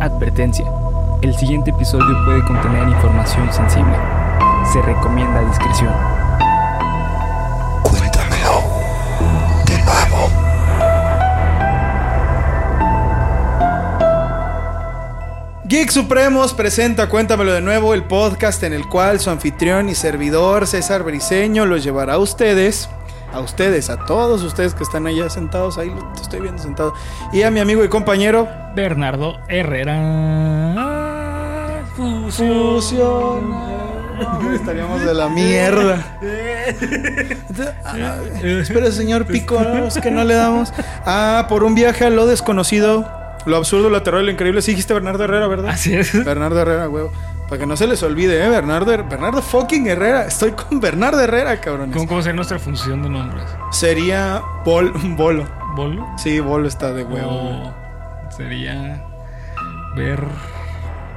Advertencia. El siguiente episodio puede contener información sensible. Se recomienda discreción. Cuéntamelo de nuevo. Geek Supremos presenta Cuéntamelo de nuevo, el podcast en el cual su anfitrión y servidor César Briseño los llevará a ustedes, a ustedes, a todos ustedes que están allá sentados, ahí lo estoy viendo sentado, y a mi amigo y compañero Bernardo Herrera. Fusión. Estaríamos de la mierda. Ah, espera, señor Pico, es que no le damos. Ah, por un viaje a lo desconocido, lo absurdo, lo aterrador, lo increíble. Sí dijiste Bernardo Herrera, ¿verdad? Así es. Bernardo Herrera, huevo. Para que no se les olvide, ¿eh? Bernardo, Bernardo fucking Herrera. Estoy con Bernardo Herrera, cabrones. ¿Cómo, cómo sería nuestra función de nombres? Sería Bol, Bolo. ¿Bolo? Sí, Bolo está de huevo. Sería. Ver.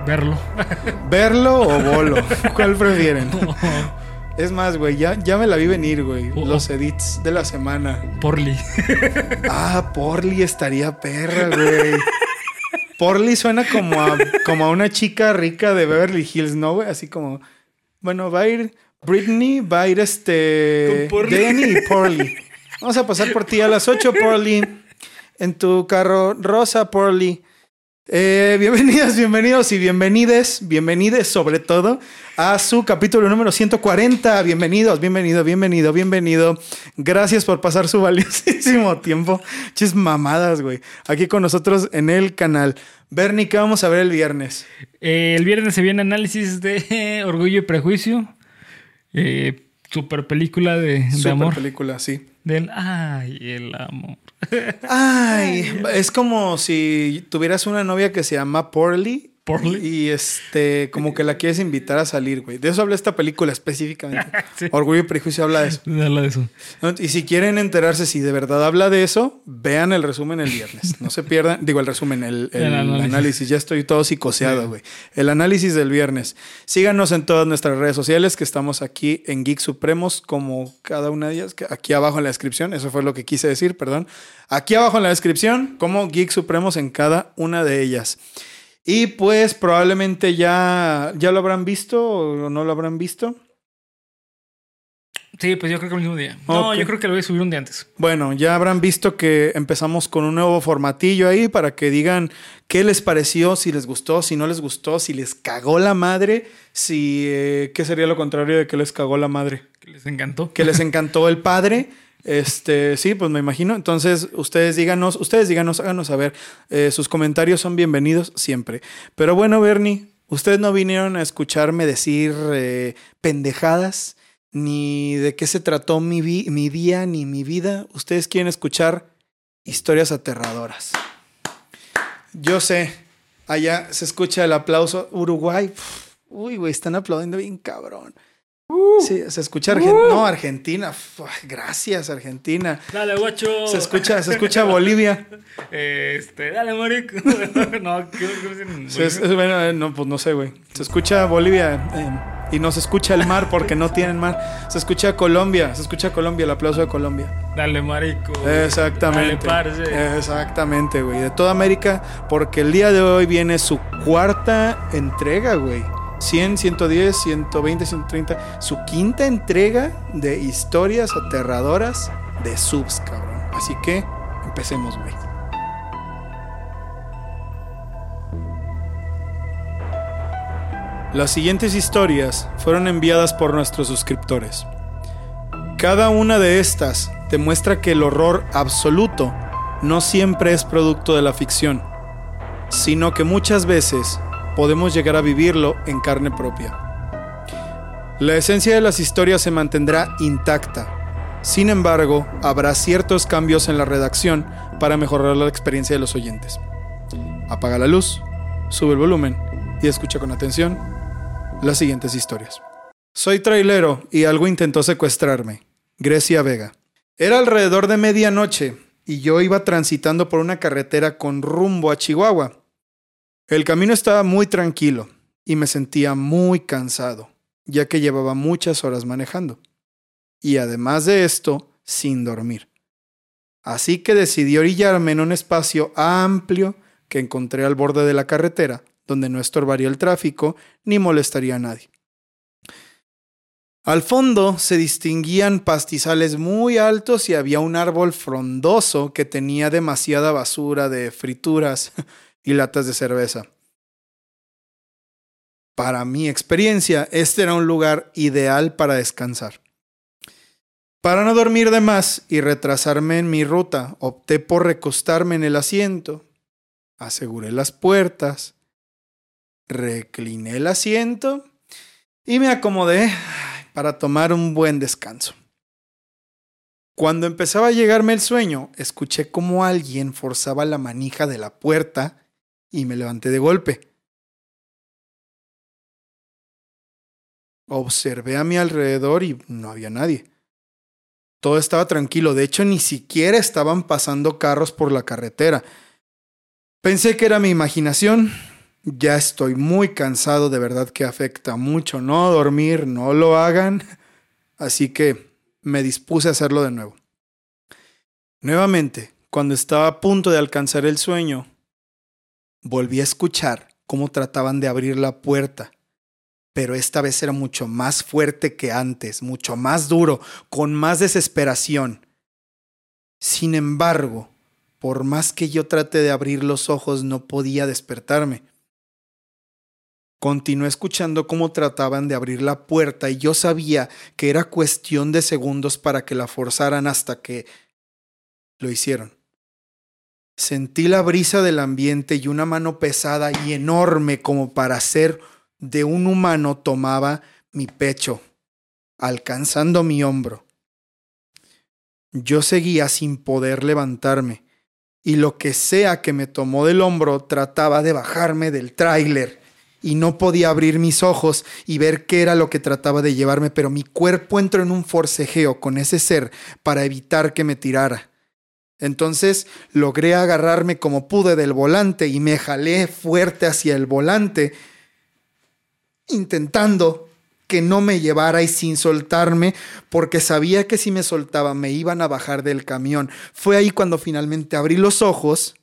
Verlo. ¿Verlo o Bolo? ¿Cuál prefieren? Es más, güey, ya, ya me la vi venir, güey. Oh. Los edits de la semana. Porli. Ah, Porly estaría perra, güey. Porly suena como a, como a una chica rica de Beverly Hills, ¿no, güey? Así como, bueno, va a ir Britney, va a ir este... Con Porly. Danny y Porly. Vamos a pasar por ti a las 8, Porly. En tu carro rosa, Porly. Eh, bienvenidas, bienvenidos y bienvenides, bienvenides sobre todo a su capítulo número 140. Bienvenidos, bienvenido, bienvenido, bienvenido. Gracias por pasar su valiosísimo tiempo. Chis mamadas, güey. Aquí con nosotros en el canal. Bernie, ¿qué vamos a ver el viernes? Eh, el viernes se viene análisis de Orgullo y Prejuicio. Eh, super película de, de Super amor. película, sí. Del. Ay, el amor. Ay, es como si tuvieras una novia que se llama Porly. Porly. Y este, como que la quieres invitar a salir, güey. De eso habla esta película específicamente. Sí. Orgullo y prejuicio habla de eso. Habla de eso. Y si quieren enterarse si de verdad habla de eso, vean el resumen el viernes. No se pierdan, digo el resumen, el, el El análisis. análisis. Ya estoy todo psicoseado, güey. El análisis del viernes. Síganos en todas nuestras redes sociales, que estamos aquí en Geek Supremos, como cada una de ellas, aquí abajo en la descripción. Eso fue lo que quise decir, perdón. Aquí abajo en la descripción, como Geek Supremos en cada una de ellas. Y pues probablemente ya, ya lo habrán visto o no lo habrán visto. Sí, pues yo creo que el mismo día. No, yo creo que lo voy a subir un día antes. Bueno, ya habrán visto que empezamos con un nuevo formatillo ahí para que digan qué les pareció, si les gustó, si no les gustó, si les cagó la madre, si eh, qué sería lo contrario de que les cagó la madre, Que les encantó. que les encantó el padre. Este, sí, pues me imagino. Entonces, ustedes díganos, ustedes díganos, háganos saber. Eh, sus comentarios son bienvenidos siempre. Pero bueno, Bernie, ustedes no vinieron a escucharme decir eh, pendejadas, ni de qué se trató mi, mi día, ni mi vida. Ustedes quieren escuchar historias aterradoras. Yo sé, allá se escucha el aplauso. Uruguay, uy, güey, están aplaudiendo bien cabrón. Sí, se escucha Argentina. No, Argentina. Uf, gracias, Argentina. Dale, guacho. Se escucha, se escucha Bolivia. Este, dale, marico. no, ¿qué qué dicen? Se es- es- bueno, eh, no, pues no sé, güey. Se escucha Bolivia eh, y no se escucha el mar porque no tienen mar. Se escucha Colombia, se escucha Colombia, el aplauso de Colombia. Dale, marico. Exactamente. Dale, parce. Exactamente, güey. De toda América, porque el día de hoy viene su cuarta entrega, güey. 100, 110, 120, 130. Su quinta entrega de historias aterradoras de subs, cabrón. Así que empecemos, güey. Las siguientes historias fueron enviadas por nuestros suscriptores. Cada una de estas demuestra que el horror absoluto no siempre es producto de la ficción, sino que muchas veces podemos llegar a vivirlo en carne propia. La esencia de las historias se mantendrá intacta. Sin embargo, habrá ciertos cambios en la redacción para mejorar la experiencia de los oyentes. Apaga la luz, sube el volumen y escucha con atención las siguientes historias. Soy trailero y algo intentó secuestrarme. Grecia Vega. Era alrededor de medianoche y yo iba transitando por una carretera con rumbo a Chihuahua. El camino estaba muy tranquilo y me sentía muy cansado, ya que llevaba muchas horas manejando. Y además de esto, sin dormir. Así que decidí orillarme en un espacio amplio, que encontré al borde de la carretera, donde no estorbaría el tráfico ni molestaría a nadie. Al fondo se distinguían pastizales muy altos y había un árbol frondoso que tenía demasiada basura de frituras y latas de cerveza. Para mi experiencia, este era un lugar ideal para descansar. Para no dormir de más y retrasarme en mi ruta, opté por recostarme en el asiento, aseguré las puertas, recliné el asiento y me acomodé para tomar un buen descanso. Cuando empezaba a llegarme el sueño, escuché cómo alguien forzaba la manija de la puerta y me levanté de golpe. Observé a mi alrededor y no había nadie. Todo estaba tranquilo, de hecho ni siquiera estaban pasando carros por la carretera. Pensé que era mi imaginación, ya estoy muy cansado, de verdad que afecta mucho no dormir, no lo hagan. Así que me dispuse a hacerlo de nuevo. Nuevamente, cuando estaba a punto de alcanzar el sueño, volví a escuchar cómo trataban de abrir la puerta, pero esta vez era mucho más fuerte que antes, mucho más duro, con más desesperación. Sin embargo, por más que yo trate de abrir los ojos, no podía despertarme. Continué escuchando cómo trataban de abrir la puerta y yo sabía que era cuestión de segundos para que la forzaran hasta que lo hicieron. Sentí la brisa del ambiente y una mano pesada y enorme como para ser de un humano tomaba mi pecho, alcanzando mi hombro. Yo seguía sin poder levantarme y lo que sea que me tomó del hombro trataba de bajarme del tráiler y no podía abrir mis ojos y ver qué era lo que trataba de llevarme, pero mi cuerpo entró en un forcejeo con ese ser para evitar que me tirara. Entonces logré agarrarme como pude del volante y me jalé fuerte hacia el volante, intentando que no me llevara y sin soltarme, porque sabía que si me soltaba me iban a bajar del camión. Fue ahí cuando finalmente abrí los ojos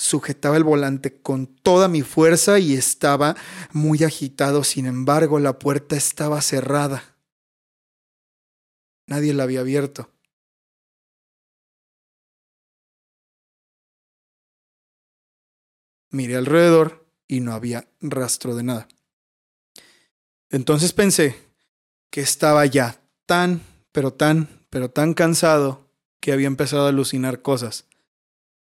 sujetaba el volante con toda mi fuerza y estaba muy agitado. Sin embargo, la puerta estaba cerrada. Nadie la había abierto. Miré alrededor y no había rastro de nada. Entonces pensé que estaba ya tan, pero tan, pero tan cansado que había empezado a alucinar cosas.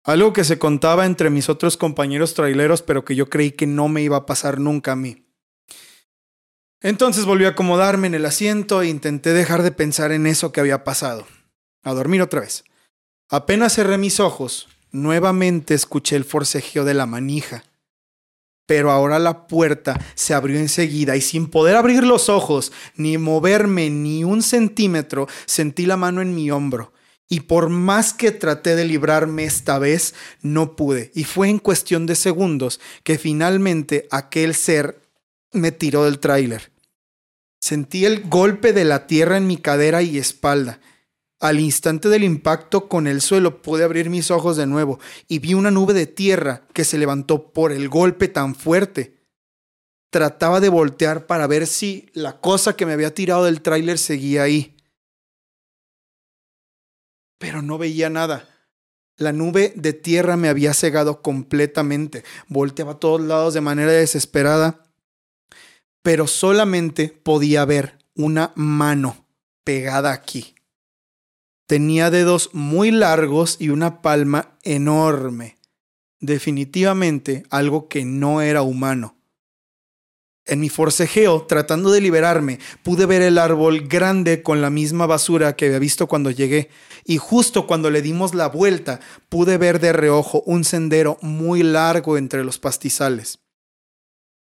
Algo que se contaba entre mis otros compañeros traileros, pero que yo creí que no me iba a pasar nunca a mí. Entonces volví a acomodarme en el asiento e intenté dejar de pensar en eso que había pasado. A dormir otra vez. Apenas cerré mis ojos, nuevamente escuché el forcejeo de la manija. Pero ahora la puerta se abrió enseguida y sin poder abrir los ojos ni moverme ni un centímetro, sentí la mano en mi hombro y por más que traté de librarme esta vez, no pude. Y fue en cuestión de segundos que finalmente aquel ser me tiró del tráiler. Sentí el golpe de la tierra en mi cadera y espalda. Al instante del impacto con el suelo pude abrir mis ojos de nuevo y vi una nube de tierra que se levantó por el golpe tan fuerte. Trataba de voltear para ver si la cosa que me había tirado del tráiler seguía ahí pero no veía nada. La nube de tierra me había cegado completamente. Volteaba a todos lados de manera desesperada, pero solamente podía ver una mano pegada aquí. Tenía dedos muy largos y una palma enorme. Definitivamente algo que no era humano. En mi forcejeo, tratando de liberarme, pude ver el árbol grande con la misma basura que había visto cuando llegué, y justo cuando le dimos la vuelta, pude ver de reojo un sendero muy largo entre los pastizales.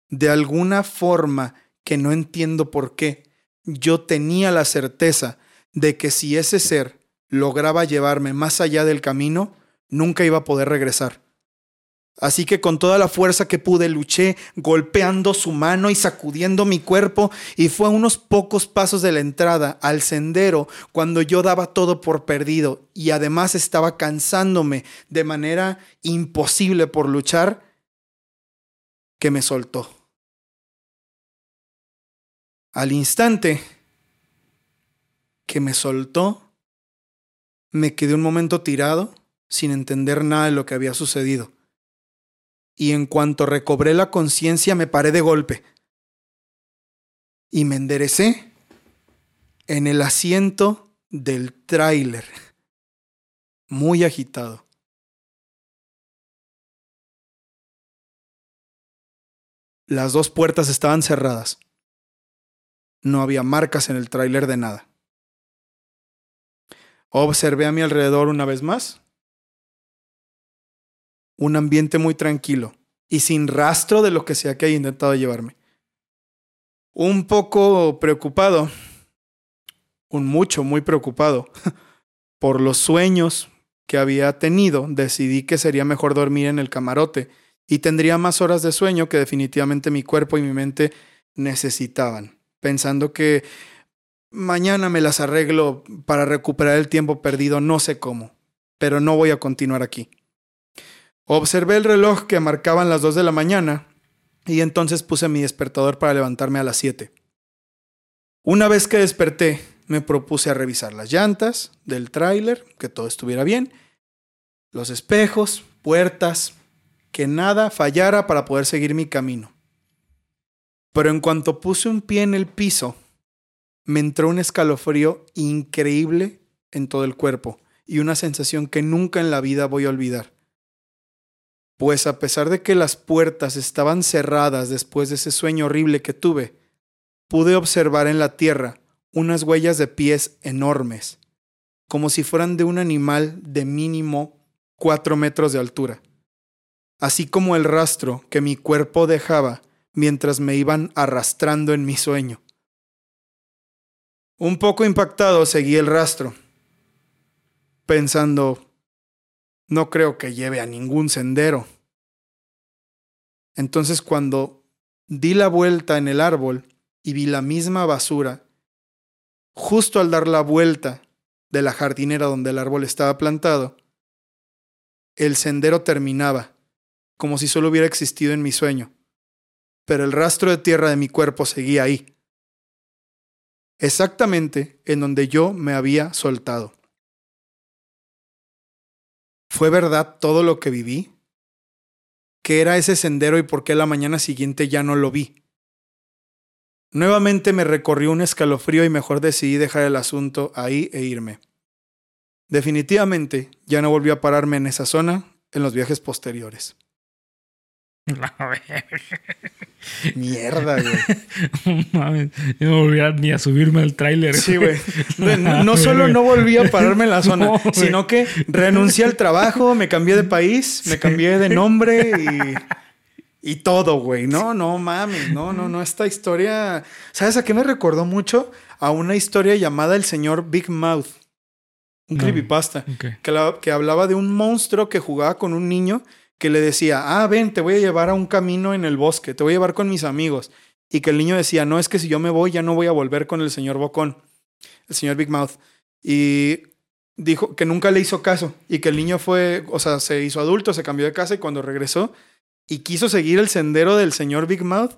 De alguna forma, que no entiendo por qué, yo tenía la certeza de que si ese ser lograba llevarme más allá del camino, nunca iba a poder regresar. Así que con toda la fuerza que pude luché, golpeando su mano y sacudiendo mi cuerpo, y fue a unos pocos pasos de la entrada al sendero cuando yo daba todo por perdido y además estaba cansándome de manera imposible por luchar, que me soltó. Al instante que me soltó, me quedé un momento tirado sin entender nada de lo que había sucedido y en cuanto recobré la conciencia me paré de golpe y me enderecé en el asiento del tráiler, muy agitado. Las dos puertas estaban cerradas. No había marcas en el tráiler de nada. Observé a mi alrededor una vez más un ambiente muy tranquilo y sin rastro de lo que sea que haya intentado llevarme. Un poco preocupado, un mucho, muy preocupado por los sueños que había tenido, decidí que sería mejor dormir en el camarote y tendría más horas de sueño que definitivamente mi cuerpo y mi mente necesitaban, pensando que mañana me las arreglo para recuperar el tiempo perdido, no sé cómo, pero no voy a continuar aquí. Observé el reloj que marcaban las 2 de la mañana y entonces puse mi despertador para levantarme a las 7. Una vez que desperté, me propuse a revisar las llantas del tráiler, que todo estuviera bien, los espejos, puertas, que nada fallara para poder seguir mi camino. Pero en cuanto puse un pie en el piso, me entró un escalofrío increíble en todo el cuerpo y una sensación que nunca en la vida voy a olvidar pues a pesar de que las puertas estaban cerradas después de ese sueño horrible que tuve, pude observar en la tierra unas huellas de pies enormes, como si fueran de un animal de mínimo cuatro metros de altura, así como el rastro que mi cuerpo dejaba mientras me iban arrastrando en mi sueño. Un poco impactado seguí el rastro, pensando, no creo que lleve a ningún sendero. Entonces cuando di la vuelta en el árbol y vi la misma basura, justo al dar la vuelta de la jardinera donde el árbol estaba plantado, el sendero terminaba, como si solo hubiera existido en mi sueño, pero el rastro de tierra de mi cuerpo seguía ahí, exactamente en donde yo me había soltado. ¿Fue verdad todo lo que viví? ¿Qué era ese sendero y por qué la mañana siguiente ya no lo vi? Nuevamente me recorrió un escalofrío y mejor decidí dejar el asunto ahí e irme. Definitivamente ya no volví a pararme en esa zona en los viajes posteriores. Mierda, güey. No mames. Yo no volví a- ni a subirme al tráiler. Sí, güey. No, no solo no volví a pararme en la zona, No, sino que renuncié al trabajo, me cambié de país, me cambié de nombre y, y todo, güey. No, no mames, no, no, no. Esta historia, ¿sabes a qué me recordó mucho? A una historia llamada El señor Big Mouth. Un creepypasta. Que, la- que hablaba de un monstruo que jugaba con un niño que le decía, ah, ven, te voy a llevar a un camino en el bosque, te voy a llevar con mis amigos. Y que el niño decía, no, es que si yo me voy ya no voy a volver con el señor Bocón, el señor Big Mouth. Y dijo que nunca le hizo caso y que el niño fue, o sea, se hizo adulto, se cambió de casa y cuando regresó y quiso seguir el sendero del señor Big Mouth,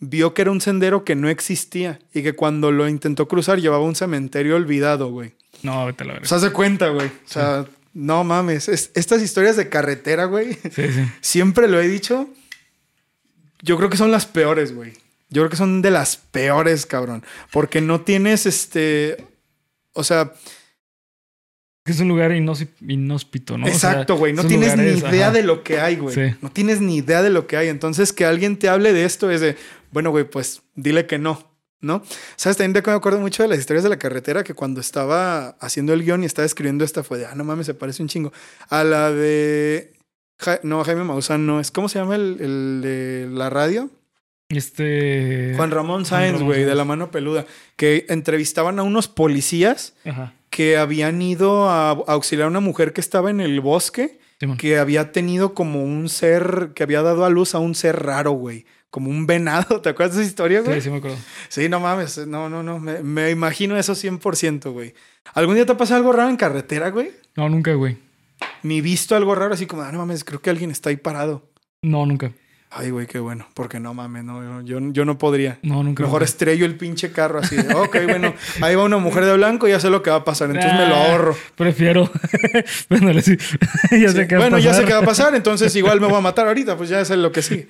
vio que era un sendero que no existía y que cuando lo intentó cruzar llevaba un cementerio olvidado, güey. No, vete a la O sea, se cuenta, güey. O sea, no mames. Es- estas historias de carretera, güey, Sí, sí. siempre lo he dicho. Yo creo que son las peores, güey. Yo creo que son de las peores, cabrón. Porque no tienes este. O sea, Es un lugar inhóspito, ¿no? O sea, exacto, güey. No tienes ni idea ajá. de lo que hay, güey. Sí. No tienes ni idea de lo que hay. Entonces, que alguien te hable de esto es de, bueno, güey, pues dile que no, ¿no? ¿Sabes? También me acuerdo mucho de las historias de la carretera que cuando estaba haciendo el guion y estaba escribiendo esta fue de, ah, no mames, se parece un chingo. A la de. Ja- no, Jaime Maussan no es. ¿Cómo se llama el, el de la radio? Este. Juan Ramón Sáenz, güey, de la mano peluda. Que entrevistaban a unos policías Ajá. que habían ido a auxiliar a una mujer que estaba en el bosque que había tenido como un ser, que había dado a luz a un ser raro, güey. Como un venado. ¿Te acuerdas de esa historia, güey? Sí, sí me acuerdo. Sí, no mames. No, no, no. Me, me imagino eso 100%, güey. ¿Algún día te ha pasado algo raro en carretera, güey? No, nunca, güey. Ni visto algo raro así como, ah, no mames, creo que alguien está ahí parado. No, nunca. Ay, güey, qué bueno. Porque no mames, no, yo, yo no podría. No, nunca. Mejor nunca. estrello el pinche carro así. de, ok, bueno, ahí va una mujer de blanco, ya sé lo que va a pasar, entonces me lo Ah, ahorro. Prefiero. bueno, sí. ya sé Sí, qué va a bueno, ya sé pasar. qué va a pasar, entonces igual me voy a matar ahorita, pues ya sé lo que sigue.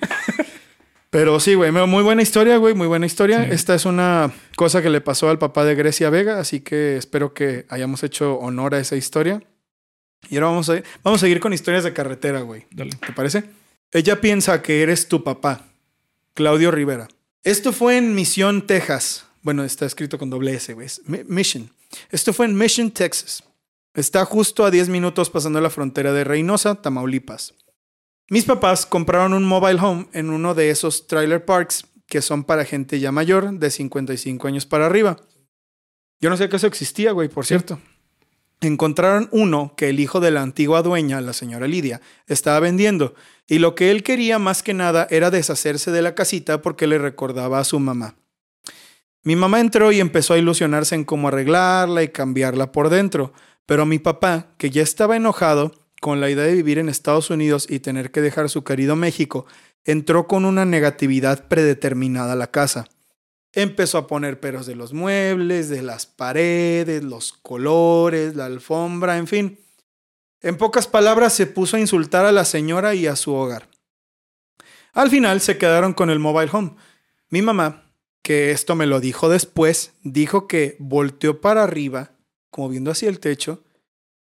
Pero sí, güey, muy buena historia, güey, muy buena historia. Sí. Esta es una cosa que le pasó al papá de Grecia Vega, así que espero que hayamos hecho honor a esa historia. Y ahora vamos a, vamos a seguir con historias de carretera, güey. Dale. ¿Te parece? Ella piensa que eres tu papá, Claudio Rivera. Esto fue en Misión, Texas. Bueno, está escrito con doble S, güey. Mission. Esto fue en Mission, Texas. Está justo a 10 minutos pasando la frontera de Reynosa, Tamaulipas. Mis papás compraron un mobile home en uno de esos trailer parks que son para gente ya mayor, de 55 años para arriba. Yo no sé que eso existía, güey, por cierto. Encontraron uno que el hijo de la antigua dueña, la señora Lidia, estaba vendiendo, y lo que él quería más que nada era deshacerse de la casita porque le recordaba a su mamá. Mi mamá entró y empezó a ilusionarse en cómo arreglarla y cambiarla por dentro, pero mi papá, que ya estaba enojado con la idea de vivir en Estados Unidos y tener que dejar su querido México, entró con una negatividad predeterminada a la casa. Empezó a poner peros de los muebles, de las paredes, los colores, la alfombra, en fin. En pocas palabras, se puso a insultar a la señora y a su hogar. Al final se quedaron con el mobile home. Mi mamá, que esto me lo dijo después, dijo que volteó para arriba, como viendo hacia el techo,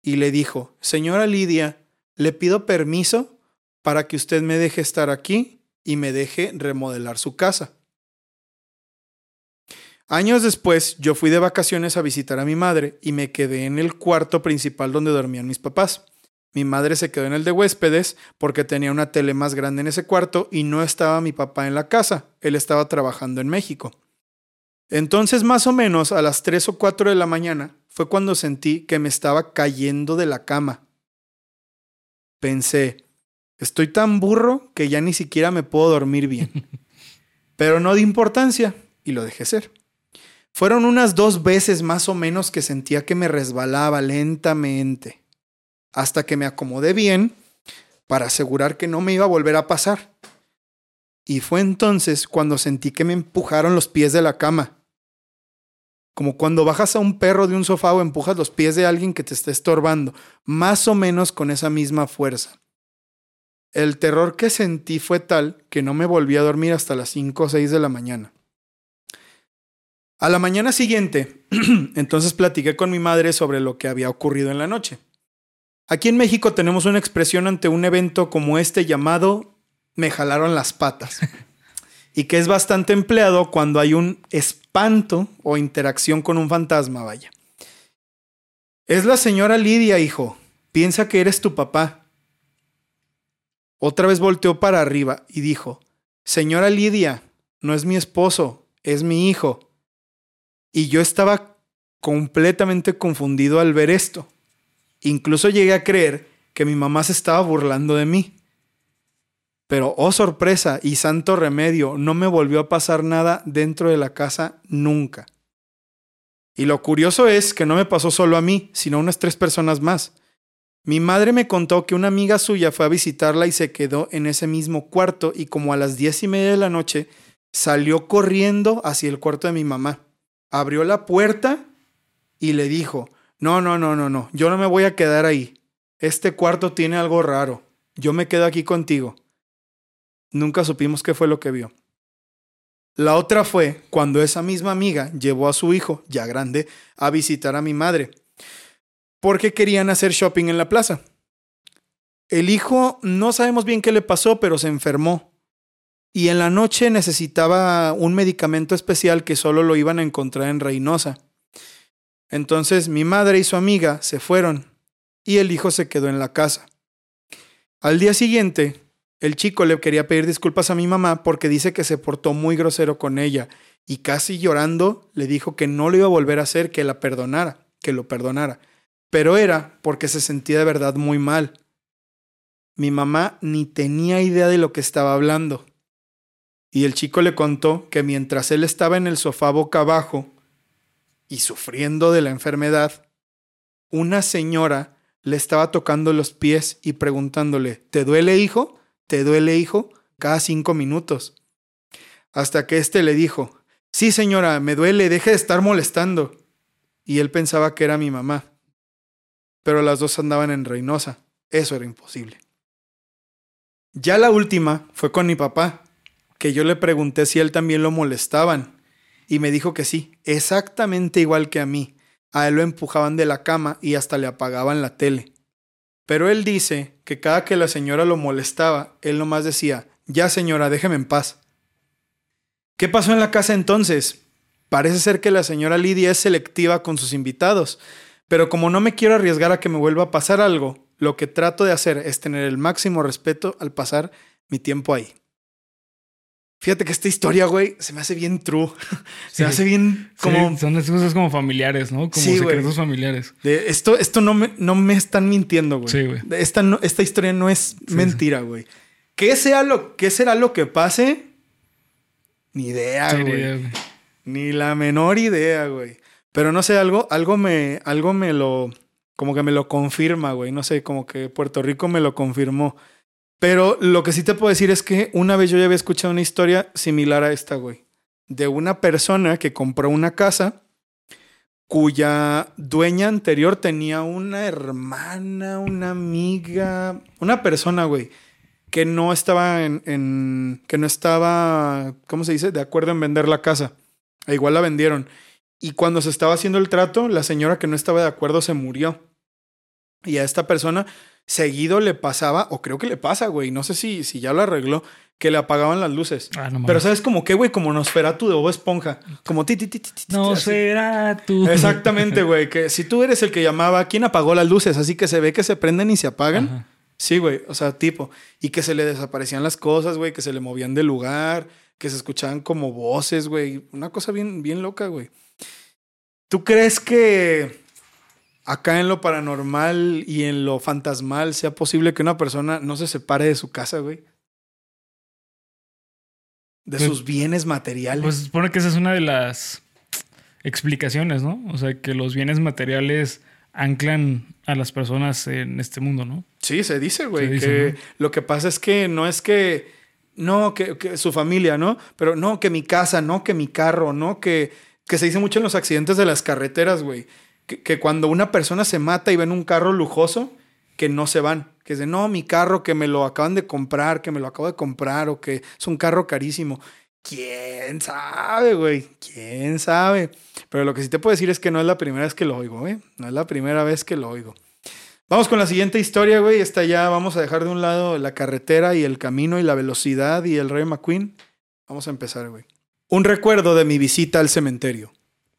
y le dijo, señora Lidia, le pido permiso para que usted me deje estar aquí y me deje remodelar su casa. Años después, yo fui de vacaciones a visitar a mi madre y me quedé en el cuarto principal donde dormían mis papás. Mi madre se quedó en el de huéspedes porque tenía una tele más grande en ese cuarto y no estaba mi papá en la casa. Él estaba trabajando en México. Entonces, más o menos a las 3 o 4 de la mañana fue cuando sentí que me estaba cayendo de la cama. Pensé, estoy tan burro que ya ni siquiera me puedo dormir bien. Pero no di importancia y lo dejé ser. Fueron unas dos veces más o menos que sentía que me resbalaba lentamente, hasta que me acomodé bien para asegurar que no me iba a volver a pasar. Y fue entonces cuando sentí que me empujaron los pies de la cama. Como cuando bajas a un perro de un sofá o empujas los pies de alguien que te está estorbando, más o menos con esa misma fuerza. El terror que sentí fue tal que no me volví a dormir hasta las 5 o 6 de la mañana. A la mañana siguiente, entonces platiqué con mi madre sobre lo que había ocurrido en la noche. Aquí en México tenemos una expresión ante un evento como este llamado me jalaron las patas. y que es bastante empleado cuando hay un espanto o interacción con un fantasma, vaya. Es la señora Lidia, hijo. Piensa que eres tu papá. Otra vez volteó para arriba y dijo, Señora Lidia, no es mi esposo, es mi hijo. Y yo estaba completamente confundido al ver esto. Incluso llegué a creer que mi mamá se estaba burlando de mí. Pero, oh sorpresa y santo remedio, no me volvió a pasar nada dentro de la casa nunca. Y lo curioso es que no me pasó solo a mí, sino a unas tres personas más. Mi madre me contó que una amiga suya fue a visitarla y se quedó en ese mismo cuarto y como a las diez y media de la noche salió corriendo hacia el cuarto de mi mamá. Abrió la puerta y le dijo, no, no, no, no, no, yo no me voy a quedar ahí. Este cuarto tiene algo raro. Yo me quedo aquí contigo. Nunca supimos qué fue lo que vio. La otra fue cuando esa misma amiga llevó a su hijo, ya grande, a visitar a mi madre, porque querían hacer shopping en la plaza. El hijo no sabemos bien qué le pasó, pero se enfermó. Y en la noche necesitaba un medicamento especial que solo lo iban a encontrar en Reynosa. Entonces mi madre y su amiga se fueron y el hijo se quedó en la casa. Al día siguiente, el chico le quería pedir disculpas a mi mamá porque dice que se portó muy grosero con ella y casi llorando le dijo que no lo iba a volver a hacer, que la perdonara, que lo perdonara. Pero era porque se sentía de verdad muy mal. Mi mamá ni tenía idea de lo que estaba hablando. Y el chico le contó que mientras él estaba en el sofá boca abajo y sufriendo de la enfermedad, una señora le estaba tocando los pies y preguntándole, ¿te duele hijo? ¿Te duele hijo? Cada cinco minutos. Hasta que éste le dijo, sí señora, me duele, deje de estar molestando. Y él pensaba que era mi mamá. Pero las dos andaban en Reynosa. Eso era imposible. Ya la última fue con mi papá, que yo le pregunté si él también lo molestaban. Y me dijo que sí, exactamente igual que a mí. A él lo empujaban de la cama y hasta le apagaban la tele. Pero él dice que cada que la señora lo molestaba, él nomás decía, ya señora, déjeme en paz. ¿Qué pasó en la casa entonces? Parece ser que la señora Lidia es selectiva con sus invitados, pero como no me quiero arriesgar a que me vuelva a pasar algo, lo que trato de hacer es tener el máximo respeto al pasar mi tiempo ahí. Fíjate que esta historia, güey, se me hace bien true. se me hace bien como. Sí, son esas cosas como familiares, ¿no? Como secretos familiares. De esto, esto no me, no me están mintiendo, güey. Sí, güey. Esta, no, esta historia no es mentira, güey. ¿Qué, sea lo, ¿Qué será lo que pase? Ni idea, güey. Ni la menor idea, güey. Pero no sé, algo, algo me, algo me lo, como que me lo confirma, güey. No sé, como que Puerto Rico me lo confirmó. Pero lo que sí te puedo decir es que una vez yo ya había escuchado una historia similar a esta, güey. De una persona que compró una casa cuya dueña anterior tenía una hermana, una amiga, una persona, güey, que no estaba en, que no estaba, ¿cómo se dice? De acuerdo en vender la casa. E igual la vendieron. Y cuando se estaba haciendo el trato, la señora que no estaba de acuerdo se murió. Y a esta persona seguido le pasaba, o creo que le pasa, güey, no sé si, si ya lo arregló, que le apagaban las luces. Ah, no Pero ¿sabes como qué, güey? Como Nosferatu de Bob Esponja. Como ti, ti, ti, ti, ti Nosferatu. Exactamente, güey. Que si tú eres el que llamaba, ¿quién apagó las luces? Así que se ve que se prenden y se apagan. Sí, güey. O sea, tipo. Y que se le desaparecían las cosas, güey. Que se le movían de lugar. Que se escuchaban como voces, güey. Una cosa bien, bien loca, güey. ¿Tú crees que acá en lo paranormal y en lo fantasmal sea posible que una persona no se separe de su casa, güey? De Pues- sus bienes materiales. Pues se supone que esa es una de las explicaciones, ¿no? O sea, que los bienes materiales anclan a las personas en este mundo, ¿no? sí, se dice, güey. Se dice, que ¿no? lo que pasa es que no es que. No, que, que su familia, ¿no? Pero no, que mi casa, no, que mi carro, no, que. Que se dice mucho en los accidentes de las carreteras, güey. Que, cuando una persona se mata y ven un carro lujoso, que no se van. Que dicen, no, mi carro que me lo acaban de comprar, que me lo acabo de comprar, o que es un carro carísimo. ¿Quién sabe, güey? ¿Quién sabe? Pero lo que sí te puedo decir es que no es la primera vez que lo oigo, güey. No es la primera vez que lo oigo. Vamos con la siguiente historia, güey. Esta ya vamos a dejar de un lado la carretera y el camino y la velocidad y el Rey McQueen. Vamos a empezar, güey. Un recuerdo de mi visita al cementerio.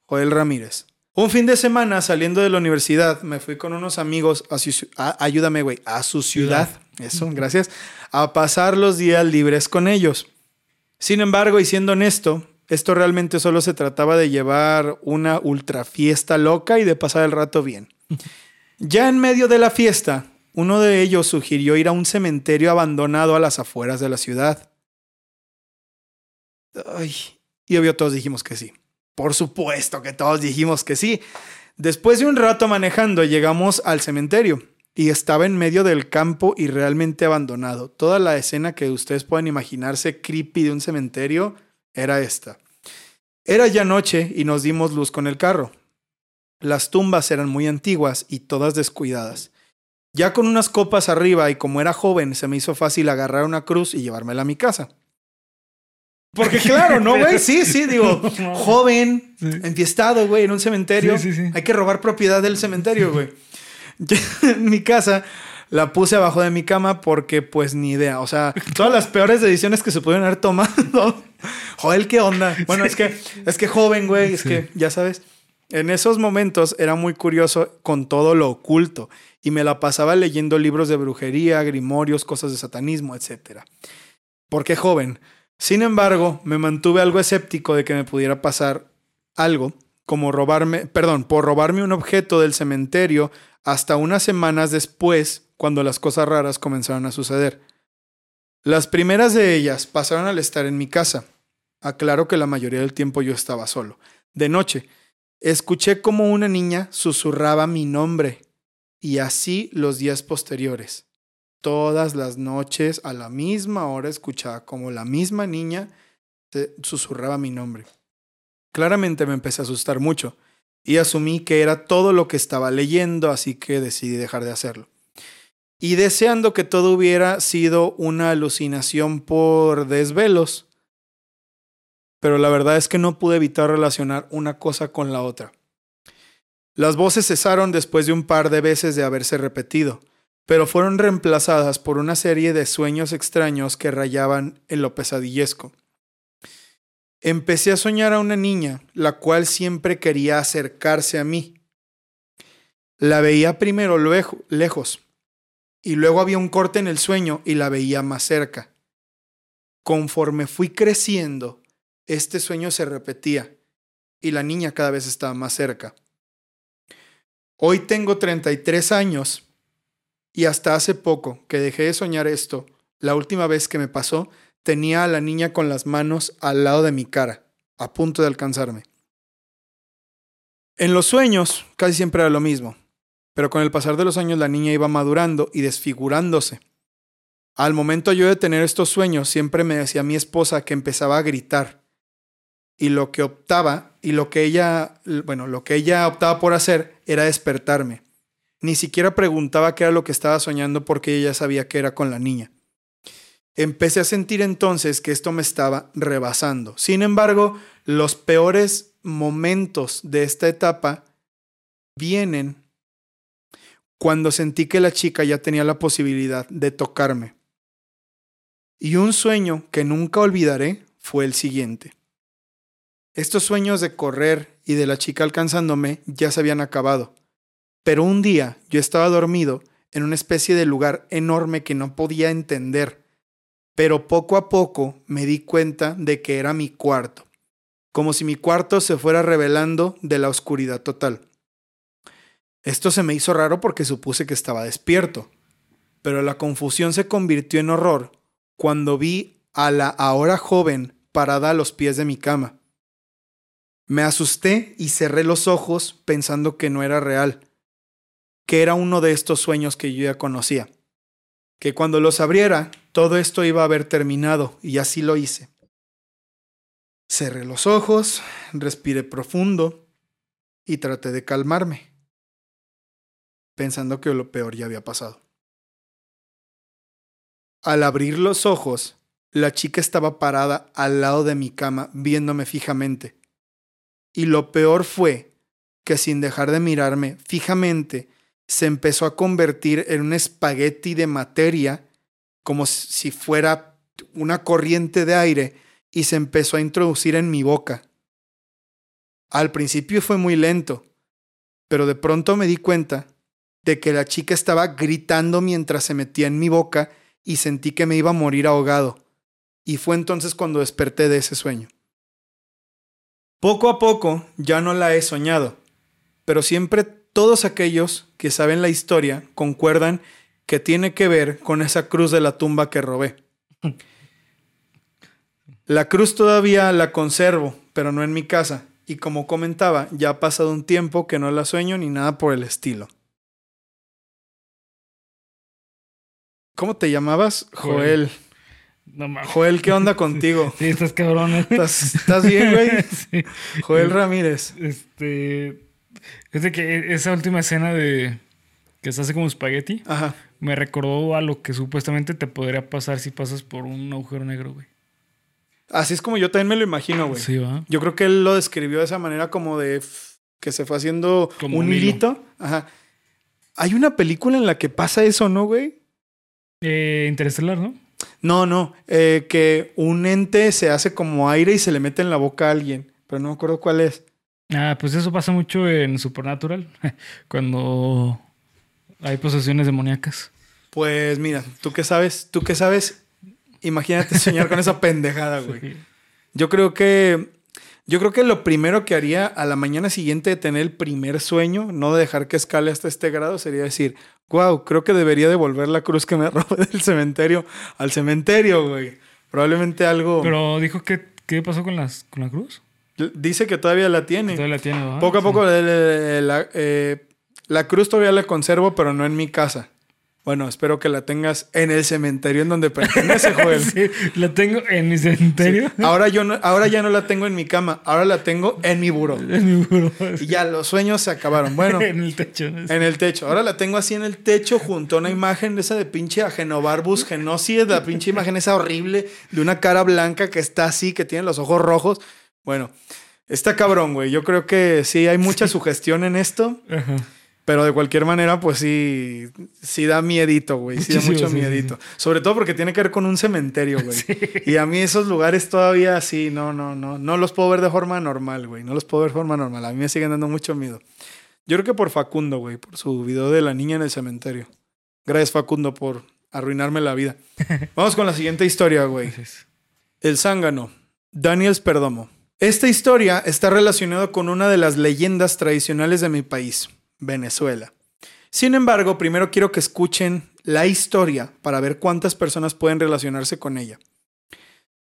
Joel Ramírez. Un fin de semana saliendo de la universidad, me fui con unos amigos a su a- ayúdame, güey, a su ciudad. Eso, gracias. A pasar los días libres con ellos. Sin embargo, y siendo honesto, esto realmente solo se trataba de llevar una ultra fiesta loca y de pasar el rato bien. Ya en medio de la fiesta, uno de ellos sugirió ir a un cementerio abandonado a las afueras de la ciudad. Ay, y obvio todos dijimos que sí. Por supuesto que todos dijimos que sí. Después de un rato manejando, llegamos al cementerio y estaba en medio del campo y realmente abandonado. Toda la escena que ustedes pueden imaginarse creepy de un cementerio era esta. Era ya noche y nos dimos luz con el carro. Las tumbas eran muy antiguas y todas descuidadas. Ya con unas copas arriba y como era joven, se me hizo fácil agarrar una cruz y llevármela a mi casa. Porque claro, ¿no, güey? Sí, sí, digo, joven, Sí. enfiestado, güey, en un cementerio. Sí, sí, sí. Hay que robar propiedad del cementerio, güey. Mi casa la puse abajo de mi cama porque pues ni idea. O sea, todas las peores decisiones que se pudieron haber tomado. Joder, ¿qué onda? Bueno, es que es que joven, güey, es que ya sabes. En esos momentos era muy curioso con todo lo oculto y me la pasaba leyendo libros de brujería, grimorios, cosas de satanismo, etc. ¿Por qué joven? Sin embargo, me mantuve algo escéptico de que me pudiera pasar algo, como robarme, perdón, por robarme un objeto del cementerio hasta unas semanas después, cuando las cosas raras comenzaron a suceder. Las primeras de ellas pasaron al estar en mi casa. Aclaro que la mayoría del tiempo yo estaba solo. De noche, escuché como una niña susurraba mi nombre, y así los días posteriores. Todas las noches, a la misma hora, escuchaba como la misma niña susurraba mi nombre. Claramente me empecé a asustar mucho y asumí que era todo lo que estaba leyendo, así que decidí dejar de hacerlo. Y deseando que todo hubiera sido una alucinación por desvelos, pero la verdad es que no pude evitar relacionar una cosa con la otra. Las voces cesaron después de un par de veces de haberse repetido, pero fueron reemplazadas por una serie de sueños extraños que rayaban en lo pesadillesco. Empecé a soñar a una niña, la cual siempre quería acercarse a mí. La veía primero lejos, y luego había un corte en el sueño y la veía más cerca. Conforme fui creciendo, este sueño se repetía y la niña cada vez estaba más cerca. Hoy tengo 33 años y hasta hace poco que dejé de soñar esto, la última vez que me pasó, tenía a la niña con las manos al lado de mi cara, a punto de alcanzarme. En los sueños casi siempre era lo mismo, pero con el pasar de los años la niña iba madurando y desfigurándose. Al momento yo de tener estos sueños, siempre me decía mi esposa que empezaba a gritar. Y lo que optaba, y lo que ella, bueno, lo que ella optaba por hacer era despertarme. Ni siquiera preguntaba qué era lo que estaba soñando porque ella sabía que era con la niña. Empecé a sentir entonces que esto me estaba rebasando. Sin embargo, los peores momentos de esta etapa vienen cuando sentí que la chica ya tenía la posibilidad de tocarme. Y un sueño que nunca olvidaré fue el siguiente. Estos sueños de correr y de la chica alcanzándome ya se habían acabado. Pero un día yo estaba dormido en una especie de lugar enorme que no podía entender pero poco a poco me di cuenta de que era mi cuarto, como si mi cuarto se fuera revelando de la oscuridad total. Esto se me hizo raro porque supuse que estaba despierto, pero la confusión se convirtió en horror cuando vi a la ahora joven parada a los pies de mi cama. Me asusté y cerré los ojos pensando que no era real, que era uno de estos sueños que yo ya conocía que cuando los abriera todo esto iba a haber terminado y así lo hice. Cerré los ojos, respiré profundo y traté de calmarme, pensando que lo peor ya había pasado. Al abrir los ojos, la chica estaba parada al lado de mi cama viéndome fijamente. Y lo peor fue que sin dejar de mirarme fijamente, se empezó a convertir en un espagueti de materia, como si fuera una corriente de aire, y se empezó a introducir en mi boca. Al principio fue muy lento, pero de pronto me di cuenta de que la chica estaba gritando mientras se metía en mi boca y sentí que me iba a morir ahogado. Y fue entonces cuando desperté de ese sueño. Poco a poco ya no la he soñado, pero siempre todos aquellos que saben la historia concuerdan que tiene que ver con esa cruz de la tumba que robé. La cruz todavía la conservo, pero no en mi casa. Y como comentaba, ya ha pasado un tiempo que no la sueño ni nada por el estilo. ¿Cómo te llamabas? Joel. Joel, ¿qué onda contigo? Sí, estás cabrón. ¿eh? ¿Estás, bien, güey? Joel Ramírez. Este. Es de que esa última escena de que se hace como espagueti Ajá. me recordó a lo que supuestamente te podría pasar si pasas por un agujero negro, güey. Así es como yo también me lo imagino, güey. Sí, va. Yo creo que él lo describió de esa manera como de que se fue haciendo Como un hilito. Ajá. Hay una película en la que pasa eso, ¿no, güey? Eh, Interestelar, ¿no? No, no. eh, que un ente se hace como aire y se le mete en la boca a alguien. Pero no me acuerdo cuál es. Ah, pues eso pasa mucho en Supernatural. Cuando hay posesiones demoníacas. Pues mira, ¿tú qué sabes? ¿Tú qué sabes? Imagínate soñar con esa pendejada, güey. Sí. Yo creo que Yo creo que lo primero que haría a la mañana siguiente de tener el primer sueño, no de dejar que escale hasta este grado, sería decir, wow, creo que debería devolver la cruz que me robé del cementerio al cementerio, güey. Probablemente algo... Pero dijo que, ¿qué pasó con, las, con la cruz? Dice que todavía la tiene. Todavía la tiene. Poco a Sí. poco eh, eh, la, eh, la cruz todavía la conservo, pero no en mi casa. Bueno, espero que la tengas en el cementerio en donde pertenece, Joel. Sí, la tengo en mi cementerio. Ahora, yo no, ahora ya no la tengo en mi cama, ahora la tengo en mi buró. En mi buró. Y ya los sueños se acabaron. Bueno, en el techo. en el techo. Ahora la tengo así en el techo junto a una imagen de esa de pinche Agenobarbus genosis, la pinche imagen esa horrible de una cara blanca que está así, que tiene los ojos rojos. Bueno, está cabrón, güey. Yo creo que sí hay mucha sugestión en esto. Ajá. Pero de cualquier manera, pues sí, sí da miedito, güey. Sí da mucho sí, sí, miedito. Sobre todo porque tiene que ver con un cementerio, güey. Y a mí esos lugares todavía así, no, no, no. No los puedo ver de forma normal, güey. No los puedo ver de forma normal. A mí me siguen dando mucho miedo. Yo creo que por Facundo, güey, por su video de la niña en el cementerio. Gracias, Facundo, por arruinarme la vida. Vamos con la siguiente historia, güey. El zángano. Daniels Perdomo. Esta historia está relacionada con una de las leyendas tradicionales de mi país, Venezuela. Sin embargo, primero quiero que escuchen la historia para ver cuántas personas pueden relacionarse con ella.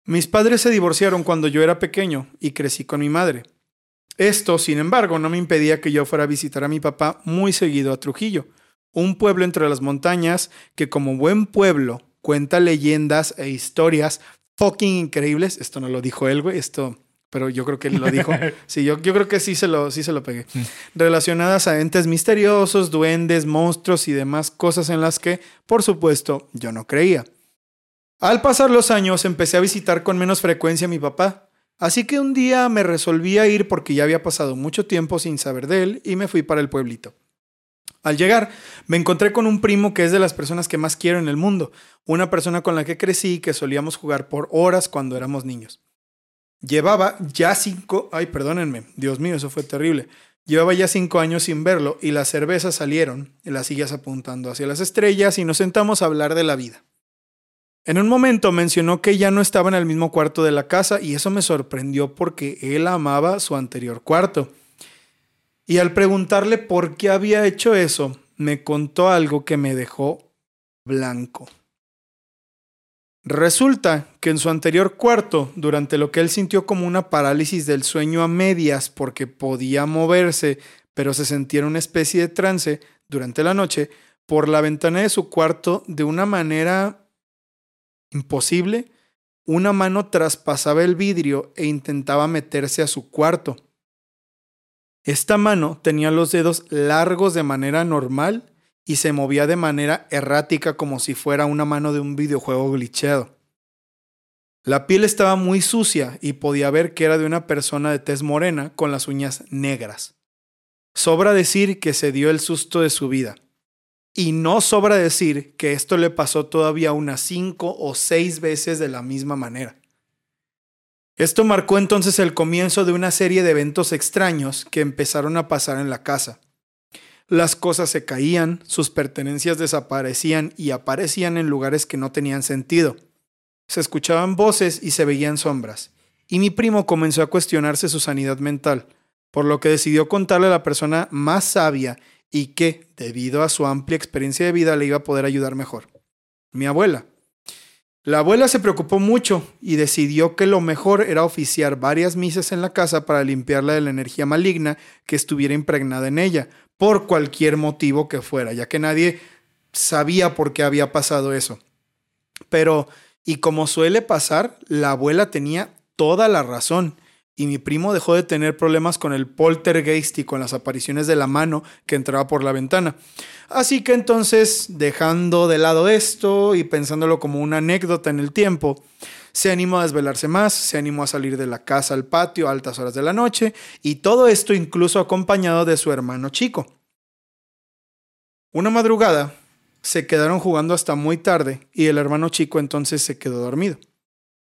Mis padres se divorciaron cuando yo era pequeño y crecí con mi madre. Esto, sin embargo, no me impedía que yo fuera a visitar a mi papá muy seguido a Trujillo, un pueblo entre las montañas que como buen pueblo cuenta leyendas e historias fucking increíbles. Esto no lo dijo él, güey, esto, pero yo creo que él lo dijo. Sí, yo, yo creo que sí se lo, sí se lo pegué. Relacionadas a entes misteriosos, duendes, monstruos y demás cosas en las que, por supuesto, yo no creía. Al pasar los años empecé a visitar con menos frecuencia a mi papá, así que un día me resolví a ir porque ya había pasado mucho tiempo sin saber de él y me fui para el pueblito. Al llegar, me encontré con un primo que es de las personas que más quiero en el mundo, una persona con la que crecí y que solíamos jugar por horas cuando éramos niños. Llevaba ya cinco, ay, perdónenme, Dios mío, eso fue terrible. Llevaba ya cinco años sin verlo y las cervezas salieron, y las sillas apuntando hacia las estrellas y nos sentamos a hablar de la vida. En un momento mencionó que ya no estaba en el mismo cuarto de la casa y eso me sorprendió porque él amaba su anterior cuarto. Y al preguntarle por qué había hecho eso, me contó algo que me dejó blanco. Resulta que en su anterior cuarto, durante lo que él sintió como una parálisis del sueño a medias porque podía moverse, pero se sentía en una especie de trance durante la noche, por la ventana de su cuarto de una manera imposible, una mano traspasaba el vidrio e intentaba meterse a su cuarto. Esta mano tenía los dedos largos de manera normal y se movía de manera errática como si fuera una mano de un videojuego glitcheado. La piel estaba muy sucia y podía ver que era de una persona de tez morena con las uñas negras. Sobra decir que se dio el susto de su vida. Y no sobra decir que esto le pasó todavía unas cinco o seis veces de la misma manera. Esto marcó entonces el comienzo de una serie de eventos extraños que empezaron a pasar en la casa. Las cosas se caían, sus pertenencias desaparecían y aparecían en lugares que no tenían sentido. Se escuchaban voces y se veían sombras. Y mi primo comenzó a cuestionarse su sanidad mental, por lo que decidió contarle a la persona más sabia y que, debido a su amplia experiencia de vida, le iba a poder ayudar mejor. Mi abuela. La abuela se preocupó mucho y decidió que lo mejor era oficiar varias misas en la casa para limpiarla de la energía maligna que estuviera impregnada en ella, por cualquier motivo que fuera, ya que nadie sabía por qué había pasado eso. Pero, y como suele pasar, la abuela tenía toda la razón y mi primo dejó de tener problemas con el poltergeist y con las apariciones de la mano que entraba por la ventana. Así que entonces, dejando de lado esto y pensándolo como una anécdota en el tiempo, se animó a desvelarse más, se animó a salir de la casa al patio a altas horas de la noche, y todo esto incluso acompañado de su hermano chico. Una madrugada, se quedaron jugando hasta muy tarde y el hermano chico entonces se quedó dormido.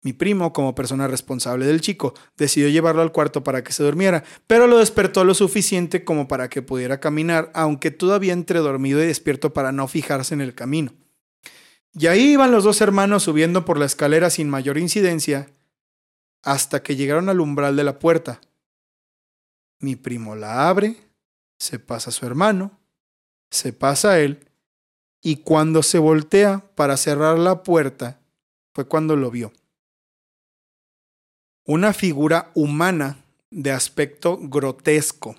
Mi primo, como persona responsable del chico, decidió llevarlo al cuarto para que se durmiera, pero lo despertó lo suficiente como para que pudiera caminar, aunque todavía entre dormido y despierto para no fijarse en el camino. Y ahí iban los dos hermanos subiendo por la escalera sin mayor incidencia, hasta que llegaron al umbral de la puerta. Mi primo la abre, se pasa a su hermano, se pasa a él, y cuando se voltea para cerrar la puerta, fue cuando lo vio. Una figura humana de aspecto grotesco,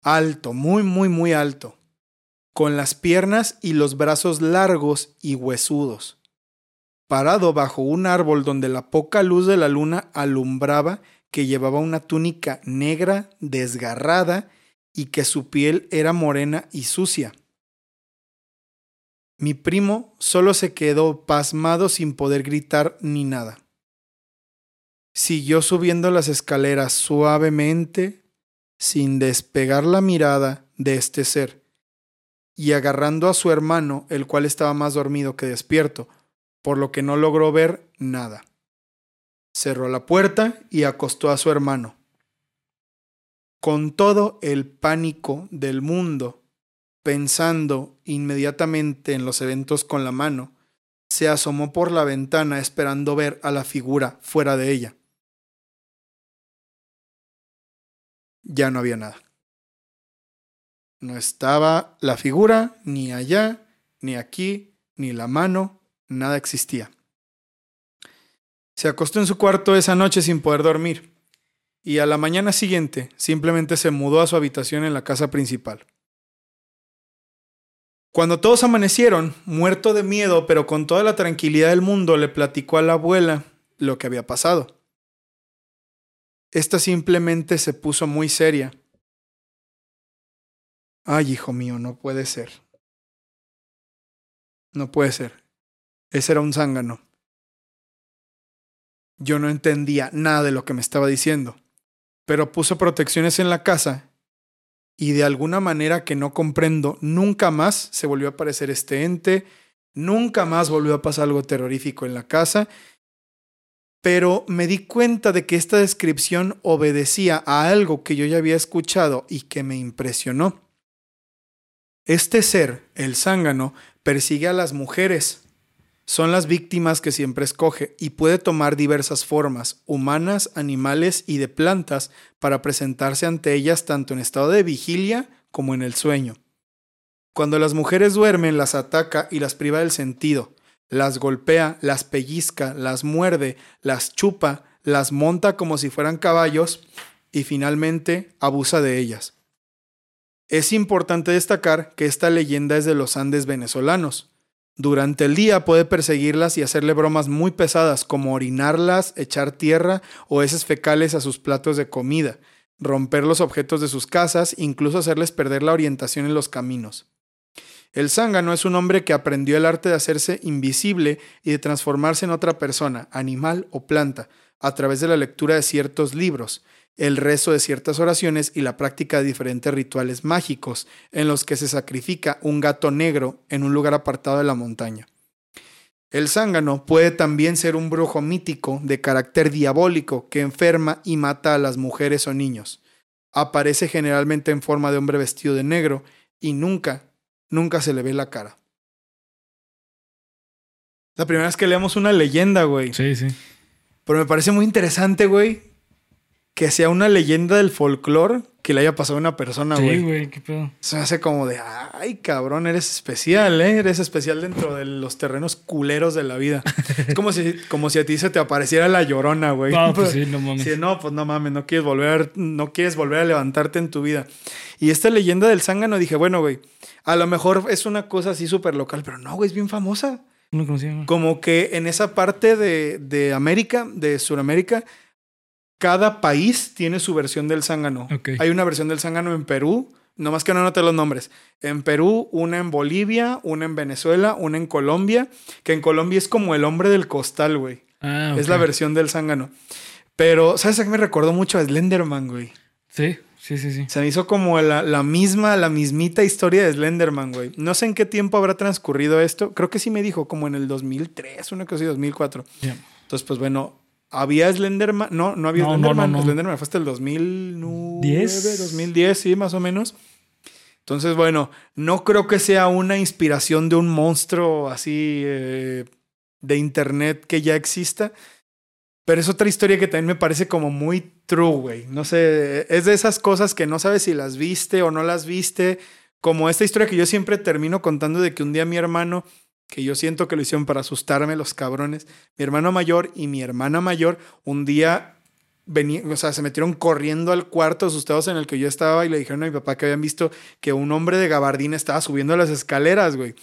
alto, muy, muy, muy alto, con las piernas y los brazos largos y huesudos, parado bajo un árbol donde la poca luz de la luna alumbraba que llevaba una túnica negra, desgarrada, y que su piel era morena y sucia. Mi primo solo se quedó pasmado sin poder gritar ni nada. Siguió subiendo las escaleras suavemente, sin despegar la mirada de este ser, y agarrando a su hermano, el cual estaba más dormido que despierto, por lo que no logró ver nada. Cerró la puerta y acostó a su hermano. Con todo el pánico del mundo, pensando inmediatamente en los eventos con la mano, se asomó por la ventana esperando ver a la figura fuera de ella. Ya no había nada. No estaba la figura, ni allá, ni aquí, ni la mano, nada existía. Se acostó en su cuarto esa noche sin poder dormir, y a la mañana siguiente simplemente se mudó a su habitación en la casa principal. Cuando todos amanecieron, muerto de miedo, pero con toda la tranquilidad del mundo, le platicó a la abuela lo que había pasado. Esta simplemente se puso muy seria. Ay, hijo mío, no puede ser. No puede ser. Ese era un zángano. Yo no entendía nada de lo que me estaba diciendo, pero puso protecciones en la casa y de alguna manera que no comprendo, nunca más se volvió a aparecer este ente, nunca más volvió a pasar algo terrorífico en la casa, pero me di cuenta de que esta descripción obedecía a algo que yo ya había escuchado y que me impresionó. Este ser, el zángano, persigue a las mujeres. Son las víctimas que siempre escoge y puede tomar diversas formas, humanas, animales y de plantas, para presentarse ante ellas tanto en estado de vigilia como en el sueño. Cuando las mujeres duermen, las ataca y las priva del sentido, las golpea, las pellizca, las muerde, las chupa, las monta como si fueran caballos y finalmente abusa de ellas. Es importante destacar que esta leyenda es de los Andes venezolanos. Durante el día puede perseguirlas y hacerle bromas muy pesadas como orinarlas, echar tierra o heces fecales a sus platos de comida, romper los objetos de sus casas, incluso hacerles perder la orientación en los caminos. El zángano es un hombre que aprendió el arte de hacerse invisible y de transformarse en otra persona, animal o planta, a través de la lectura de ciertos libros, el rezo de ciertas oraciones y la práctica de diferentes rituales mágicos, en los que se sacrifica un gato negro en un lugar apartado de la montaña. El zángano puede también ser un brujo mítico de carácter diabólico que enferma y mata a las mujeres o niños. Aparece generalmente en forma de hombre vestido de negro y nunca, nunca se le ve la cara. La primera vez que leemos una leyenda, güey. Sí, sí. Pero me parece muy interesante, güey, que sea una leyenda del folclore que le haya pasado a una persona, güey. Sí, güey, qué pedo. Se hace como de, ay, cabrón, eres especial, ¿eh? Eres especial dentro de los terrenos culeros de la vida. es como si, como si a ti se te apareciera la llorona, güey. No, pues sí, no mames. Sí, no, pues no mames, no quieres volver, no quieres volver a levantarte en tu vida. Y esta leyenda del zángano dije, bueno, güey, a lo mejor es una cosa así súper local, pero no, güey, es bien famosa. No conocía. Como que en esa parte de, de América, de Sudamérica, cada país tiene su versión del zángano. Ok. Hay una versión del zángano en Perú, nomás que no anoté los nombres. En Perú, una en Bolivia, una en Venezuela, una en Colombia, que en Colombia es como el hombre del costal, güey. Ah, Es ok. la versión del zángano. Pero, ¿sabes a qué me recordó mucho a Slenderman, güey? Sí, sí, sí, sí. Se me hizo como la, la misma, la mismita historia de Slenderman, güey. No sé en qué tiempo habrá transcurrido esto. Creo que sí me dijo, como en el 2003, una cosa así, 2004. Ya. Entonces, pues bueno, había Slenderman. No, no había No, Slenderman. no, no. Slenderman fue hasta el 2009, ¿Diez? 2010, sí, más o menos. Entonces, bueno, no creo que sea una inspiración de un monstruo así eh, de internet que ya exista. Pero es otra historia que también me parece como muy true, güey. No sé, es de esas cosas que no sabes si las viste o no las viste. Como esta historia que yo siempre termino contando de que un día mi hermano, que yo siento que lo hicieron para asustarme los cabrones, mi hermano mayor y mi hermana mayor, un día venían, o sea, se metieron corriendo al cuarto asustados en el que yo estaba y le dijeron a mi papá que habían visto que un hombre de gabardina estaba subiendo las escaleras, güey.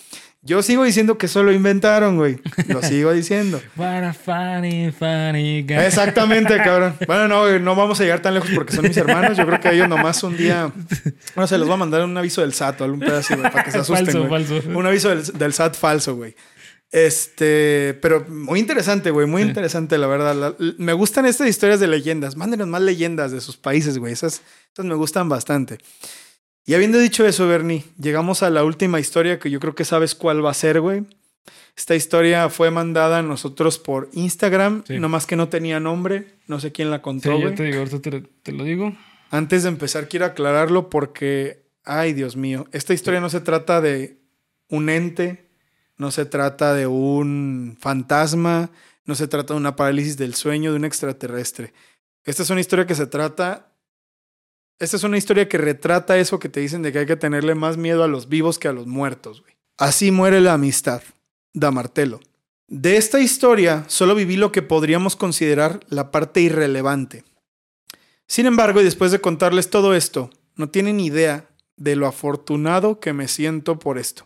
Yo sigo diciendo que eso lo inventaron, güey. Lo sigo diciendo. What a funny, funny guy. Exactamente, cabrón. Bueno, no, güey, no vamos a llegar tan lejos porque son mis hermanos. Yo creo que ellos nomás un día. No sé, les va a mandar un aviso del SAT o algún pedazo, güey, para que se asusten. Falso, güey. falso. Un aviso del, del SAT falso, güey. Este, pero muy interesante, güey, muy interesante, la verdad. La- me gustan estas historias de leyendas. Mándenos más leyendas de sus países, güey. Esas, esas me gustan bastante. Y habiendo dicho eso, Bernie, llegamos a la última historia que yo creo que sabes cuál va a ser, güey. Esta historia fue mandada a nosotros por Instagram, Sí. nomás que no tenía nombre. No sé quién la Sí, contó, yo güey. te digo, ahorita te, te lo digo. Antes de empezar, quiero aclararlo porque, ay Dios mío, esta historia no se trata de un ente, no se trata de un fantasma, no se trata de una parálisis del sueño de un extraterrestre. Esta es una historia que se trata, esta es una historia que retrata eso que te dicen de que hay que tenerle más miedo a los vivos que a los muertos. güey. Así muere la amistad. Da Martelo. De esta historia solo viví lo que podríamos considerar la parte irrelevante. Sin embargo, y después de contarles todo esto, no tienen idea de lo afortunado que me siento por esto.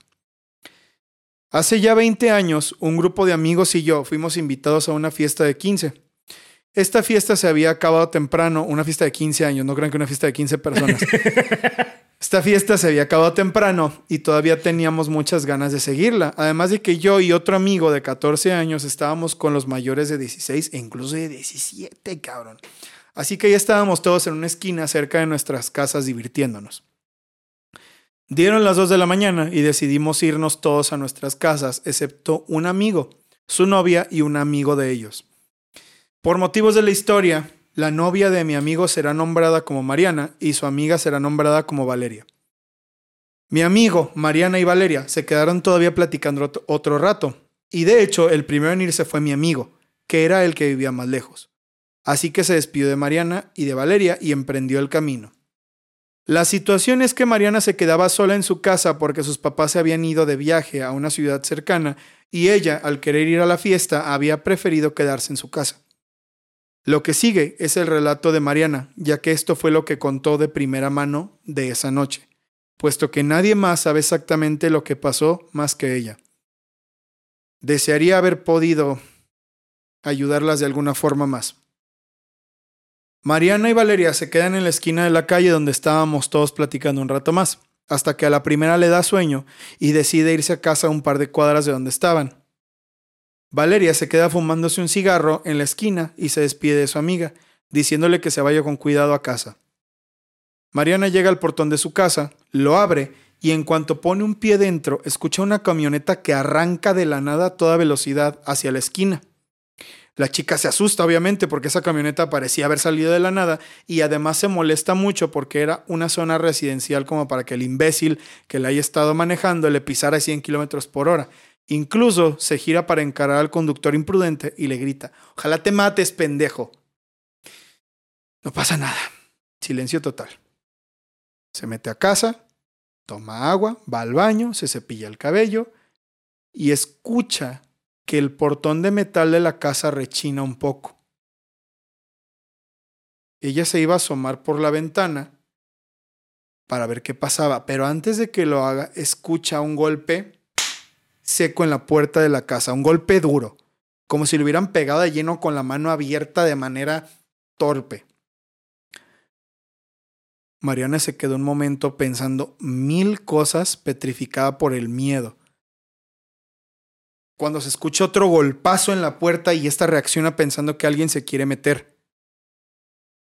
Hace ya 20 años, un grupo de amigos y yo fuimos invitados a una fiesta de 15. Esta fiesta se había acabado temprano, una fiesta de 15 años, no crean que una fiesta de 15 personas. Esta fiesta se había acabado temprano y todavía teníamos muchas ganas de seguirla. Además de que yo y otro amigo de 14 años estábamos con los mayores de 16 e incluso de 17, cabrón. Así que ya estábamos todos en una esquina cerca de nuestras casas divirtiéndonos. Dieron las 2 de la mañana y decidimos irnos todos a nuestras casas, excepto un amigo, su novia y un amigo de ellos. Por motivos de la historia, la novia de mi amigo será nombrada como Mariana y su amiga será nombrada como Valeria. Mi amigo, Mariana y Valeria, se quedaron todavía platicando ot- otro rato, y de hecho el primero en irse fue mi amigo, que era el que vivía más lejos. Así que se despidió de Mariana y de Valeria y emprendió el camino. La situación es que Mariana se quedaba sola en su casa porque sus papás se habían ido de viaje a una ciudad cercana y ella, al querer ir a la fiesta, había preferido quedarse en su casa. Lo que sigue es el relato de Mariana, ya que esto fue lo que contó de primera mano de esa noche, puesto que nadie más sabe exactamente lo que pasó más que ella. Desearía haber podido ayudarlas de alguna forma más. Mariana y Valeria se quedan en la esquina de la calle donde estábamos todos platicando un rato más, hasta que a la primera le da sueño y decide irse a casa un par de cuadras de donde estaban. Valeria se queda fumándose un cigarro en la esquina y se despide de su amiga, diciéndole que se vaya con cuidado a casa. Mariana llega al portón de su casa, lo abre y en cuanto pone un pie dentro, escucha una camioneta que arranca de la nada a toda velocidad hacia la esquina. La chica se asusta, obviamente, porque esa camioneta parecía haber salido de la nada y además se molesta mucho porque era una zona residencial como para que el imbécil que la haya estado manejando le pisara a 100 kilómetros por hora. Incluso se gira para encarar al conductor imprudente y le grita: Ojalá te mates, pendejo. No pasa nada. Silencio total. Se mete a casa, toma agua, va al baño, se cepilla el cabello y escucha que el portón de metal de la casa rechina un poco. Ella se iba a asomar por la ventana para ver qué pasaba, pero antes de que lo haga, escucha un golpe seco en la puerta de la casa, un golpe duro, como si le hubieran pegado de lleno con la mano abierta de manera torpe. Mariana se quedó un momento pensando mil cosas petrificada por el miedo cuando se escucha otro golpazo en la puerta y esta reacciona pensando que alguien se quiere meter.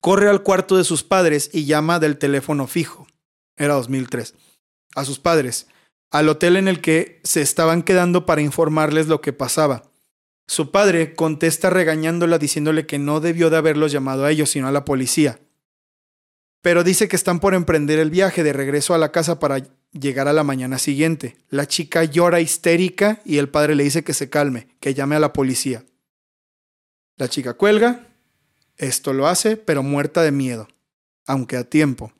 Corre al cuarto de sus padres y llama del teléfono fijo. Era 2003. A sus padres, al hotel en el que se estaban quedando para informarles lo que pasaba. Su padre contesta regañándola diciéndole que no debió de haberlos llamado a ellos, sino a la policía. Pero dice que están por emprender el viaje de regreso a la casa para llegar a la mañana siguiente. La chica llora histérica y el padre le dice que se calme, que llame a la policía. La chica cuelga. Esto lo hace, pero muerta de miedo, aunque a tiempo.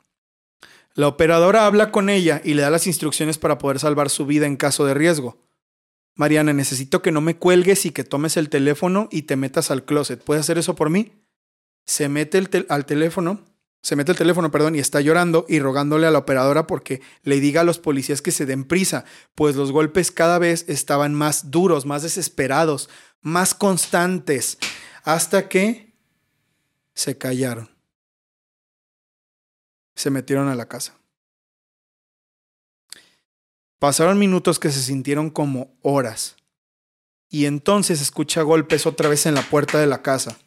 La operadora habla con ella y le da las instrucciones para poder salvar su vida en caso de riesgo. Mariana, necesito que no me cuelgues y que tomes el teléfono y te metas al closet. ¿Puedes hacer eso por mí? Se mete el al teléfono, se mete el teléfono, perdón, y está llorando y rogándole a la operadora porque le diga a los policías que se den prisa, pues los golpes cada vez estaban más duros, más desesperados, más constantes, hasta que se callaron. Se metieron a la casa. Pasaron minutos que se sintieron como horas. Y entonces escucha golpes otra vez en la puerta de la casa.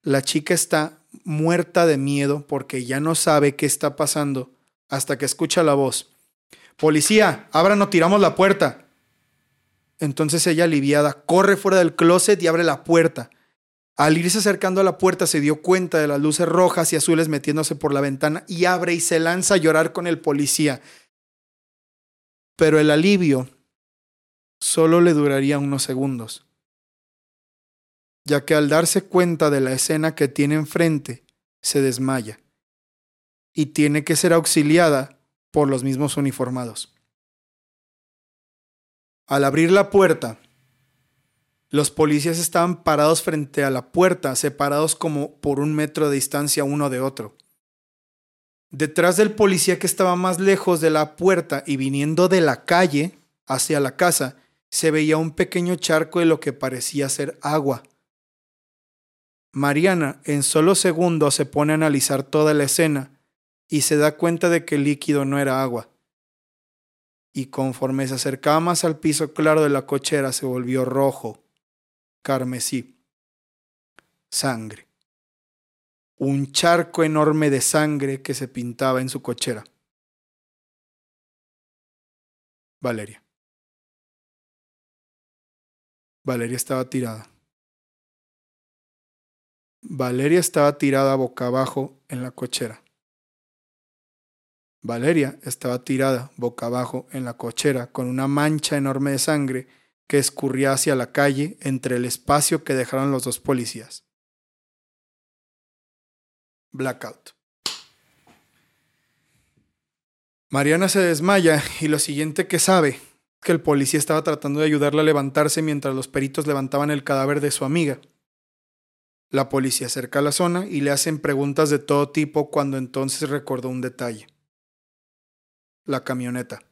La chica está muerta de miedo porque ya no sabe qué está pasando hasta que escucha la voz. Policía, abran o tiramos la puerta. Entonces ella aliviada corre fuera del closet y abre la puerta. Al irse acercando a la puerta se dio cuenta de las luces rojas y azules metiéndose por la ventana y abre y se lanza a llorar con el policía. Pero el alivio solo le duraría unos segundos, ya que al darse cuenta de la escena que tiene enfrente, se desmaya y tiene que ser auxiliada por los mismos uniformados. Al abrir la puerta, los policías estaban parados frente a la puerta, separados como por un metro de distancia uno de otro. Detrás del policía que estaba más lejos de la puerta y viniendo de la calle hacia la casa, se veía un pequeño charco de lo que parecía ser agua. Mariana en solo segundos se pone a analizar toda la escena y se da cuenta de que el líquido no era agua. Y conforme se acercaba más al piso claro de la cochera se volvió rojo, carmesí, sangre. Un charco enorme de sangre que se pintaba en su cochera. Valeria. Valeria estaba tirada. Valeria estaba tirada boca abajo en la cochera. Valeria estaba tirada boca abajo en la cochera con una mancha enorme de sangre que escurría hacia la calle entre el espacio que dejaron los dos policías. Blackout. Mariana se desmaya y lo siguiente que sabe que el policía estaba tratando de ayudarla a levantarse mientras los peritos levantaban el cadáver de su amiga. La policía acerca a la zona y le hacen preguntas de todo tipo cuando entonces recordó un detalle. La camioneta.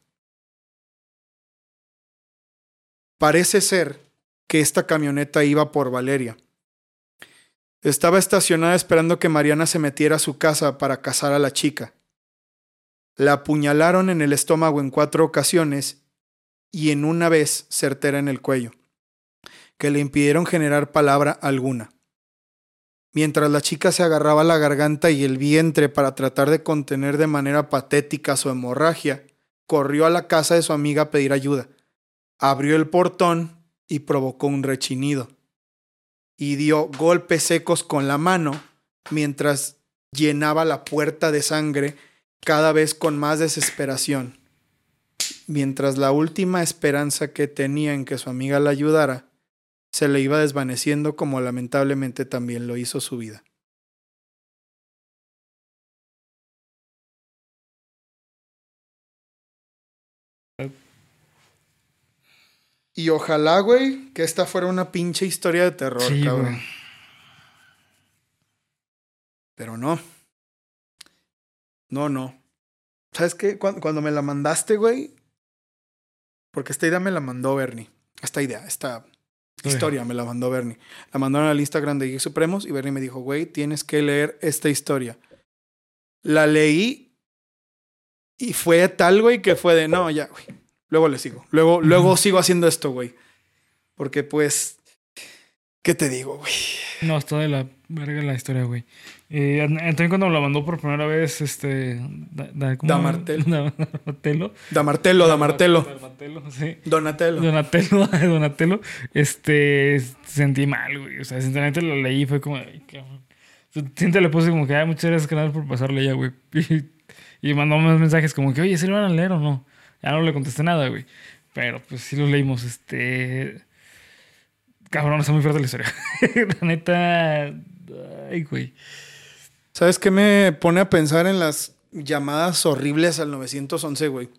Parece ser que esta camioneta iba por Valeria. Estaba estacionada esperando que Mariana se metiera a su casa para cazar a la chica. La apuñalaron en el estómago en cuatro ocasiones y en una vez certera en el cuello, que le impidieron generar palabra alguna. Mientras la chica se agarraba la garganta y el vientre para tratar de contener de manera patética su hemorragia, corrió a la casa de su amiga a pedir ayuda. Abrió el portón y provocó un rechinido. Y dio golpes secos con la mano mientras llenaba la puerta de sangre cada vez con más desesperación. Mientras la última esperanza que tenía en que su amiga la ayudara se le iba desvaneciendo como lamentablemente también lo hizo su vida. Y ojalá, güey, que esta fuera una pinche historia de terror, Sí, cabrón. güey. Pero no. No, no. ¿Sabes qué? Cuando, cuando me la mandaste, güey. Porque esta idea me la mandó Bernie. Esta idea, esta historia me la mandó Bernie. La mandaron al Instagram de Geek Supremos y Bernie me dijo, güey, tienes que leer esta historia. La leí y fue tal, güey, que fue de, no, ya, güey. Luego le sigo. Luego, luego sigo haciendo esto, güey. Porque pues, ¿qué te digo, güey? No, está de la verga la historia, güey. Eh, Antonio cuando me la mandó por primera vez, este... Da, da, ¿cómo? Damartel. Da- Damartelo. Da martelo, da martelo. Damartelo, sí. Donatello. Donatello, Donatello, este, sentí mal, güey. O sea, sinceramente lo leí y fue como, ay, cabrón. Siente le puse como que, ay, muchas gracias, canal, por pasarle ya, güey. Y, y mandó más mensajes como que, oye, ¿sí lo van a leer o no? Ya no le contesté nada, güey. Pero pues sí lo leímos, este... Cabrón, está muy fuerte la historia. la neta. Ay, güey. ¿Sabes qué me pone a pensar en las llamadas horribles al 911, güey?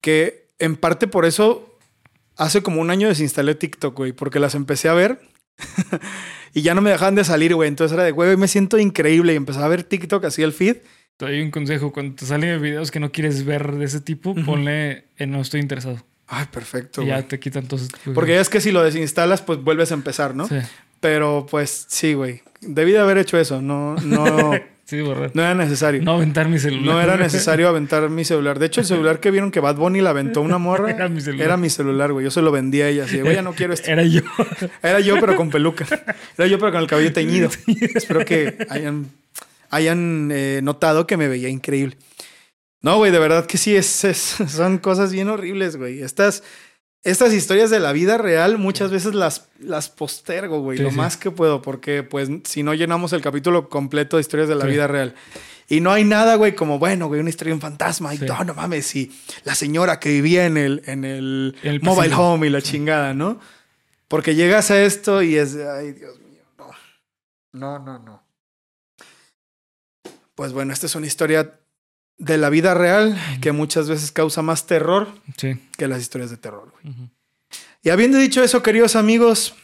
Que en parte por eso hace como un año desinstalé TikTok, güey, porque las empecé a ver y ya no me dejaban de salir, güey. Entonces era de, güey, me siento increíble y empecé a ver TikTok así el feed. Te doy un consejo. Cuando te salen videos que no quieres ver de ese tipo, ponle en no estoy interesado. Ay, perfecto. Y ya te quitan todos. Porque ya es que si lo desinstalas, pues vuelves a empezar, ¿no? Sí, Pero pues sí, güey. Debí de haber hecho eso. No, no, sí, borrar. no era necesario. No aventar mi celular. No era necesario aventar mi celular. De hecho, el celular que vieron que Bad Bunny la aventó una morra Era mi celular. era mi celular, güey. Yo se lo vendí a ella. Así, güey, ya no quiero esto. Era yo. Era yo, pero con peluca. Era yo, pero con el cabello teñido. Espero que hayan, hayan eh, notado que me veía increíble. No, güey, de verdad que sí, es, es- son cosas bien horribles, güey. Estas, estas historias de la vida real muchas veces las, las postergo, güey, Sí, lo sí. más que puedo, porque pues si no llenamos el capítulo completo de historias de la Sí. vida real. Y no hay nada, güey, como, bueno, güey, una historia de un fantasma. Y no, no mames, y la señora que vivía en el, en el, El mobile pasillo. home y la chingada, ¿no? Porque llegas a esto y es, ay, Dios mío, no. No, no, no. Pues bueno, esta es una historia de la vida real que muchas veces causa más terror Sí. que las historias de terror. güey. Ujú. Y habiendo dicho eso, queridos amigos,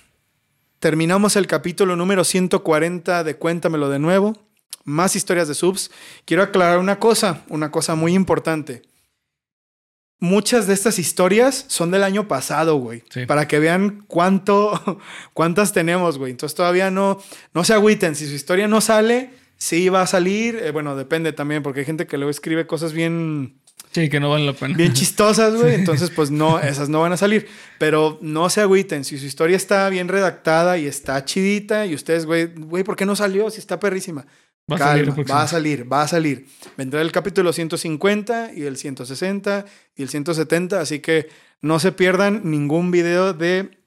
terminamos el capítulo número 140 de Cuéntamelo de nuevo. Más historias de subs. Quiero aclarar una cosa, una cosa muy importante. Muchas de estas historias son del año pasado, güey. Sí. Para que vean cuánto, cuántas tenemos, güey. Entonces todavía no, no se agüiten. Si su historia no sale, sí va a salir. Eh, bueno, depende también, porque hay gente que luego escribe cosas bien, Sí, que no vale la pena. bien chistosas, güey. Entonces, pues no, esas no van a salir. Pero no se agüiten. Si su historia está bien redactada y está chidita, y ustedes, güey, güey, ¿por qué no salió? Si está perrísima. Va a Calma, próximo. va a salir, va a salir. Vendrá el capítulo 150 y el 160 y el 170, así que no se pierdan ningún video de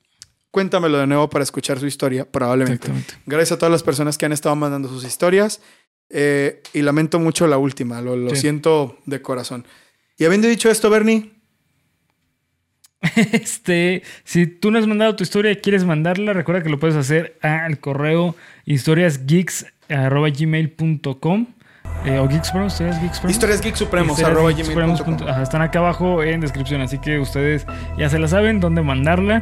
Cuéntamelo de nuevo para escuchar su historia, probablemente. Gracias a todas las personas que han estado mandando sus historias. eh, y lamento mucho la última, lo, lo Sí. siento de corazón. Y habiendo dicho esto, Bernie, Este, si tú no has mandado tu historia y quieres mandarla, recuerda que lo puedes hacer al correo historiasgeeks.gmail.com eh, o Geeks Supremos, historias Geeks Supremos. historias geek supremos, arroba Geeks gmail punto Supremos com. punto- ajá, están acá abajo en descripción, así que ustedes ya se la saben dónde mandarla.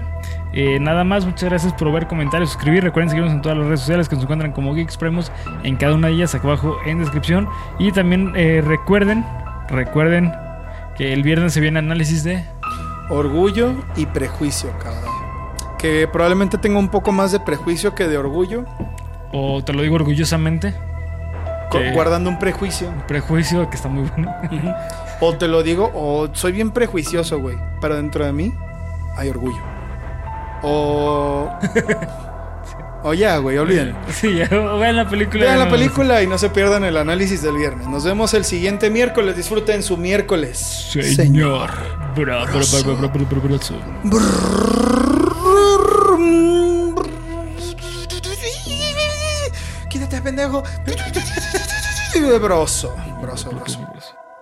Eh, nada más, muchas gracias por ver comentarios, suscribir. Recuerden seguirnos en todas las redes sociales que nos encuentran como Geeks Supremos en cada una de ellas acá abajo en descripción. Y también eh, recuerden, recuerden que el viernes se viene análisis de Orgullo y prejuicio, cabrón. Que probablemente tenga un poco más de prejuicio que de orgullo, o te lo digo orgullosamente, Que- guardando un prejuicio. prejuicio que está muy bueno. O te lo digo, o soy bien prejuicioso, güey. Pero dentro de mí hay orgullo. O. o ya, güey, olvídenlo. sí, ya vean la película. Vean la película y no se pierdan el análisis del viernes. Nos vemos el siguiente miércoles. Disfruten su miércoles. Señor. Quítate, pendejo. due Brosso. Brosso, Brosso.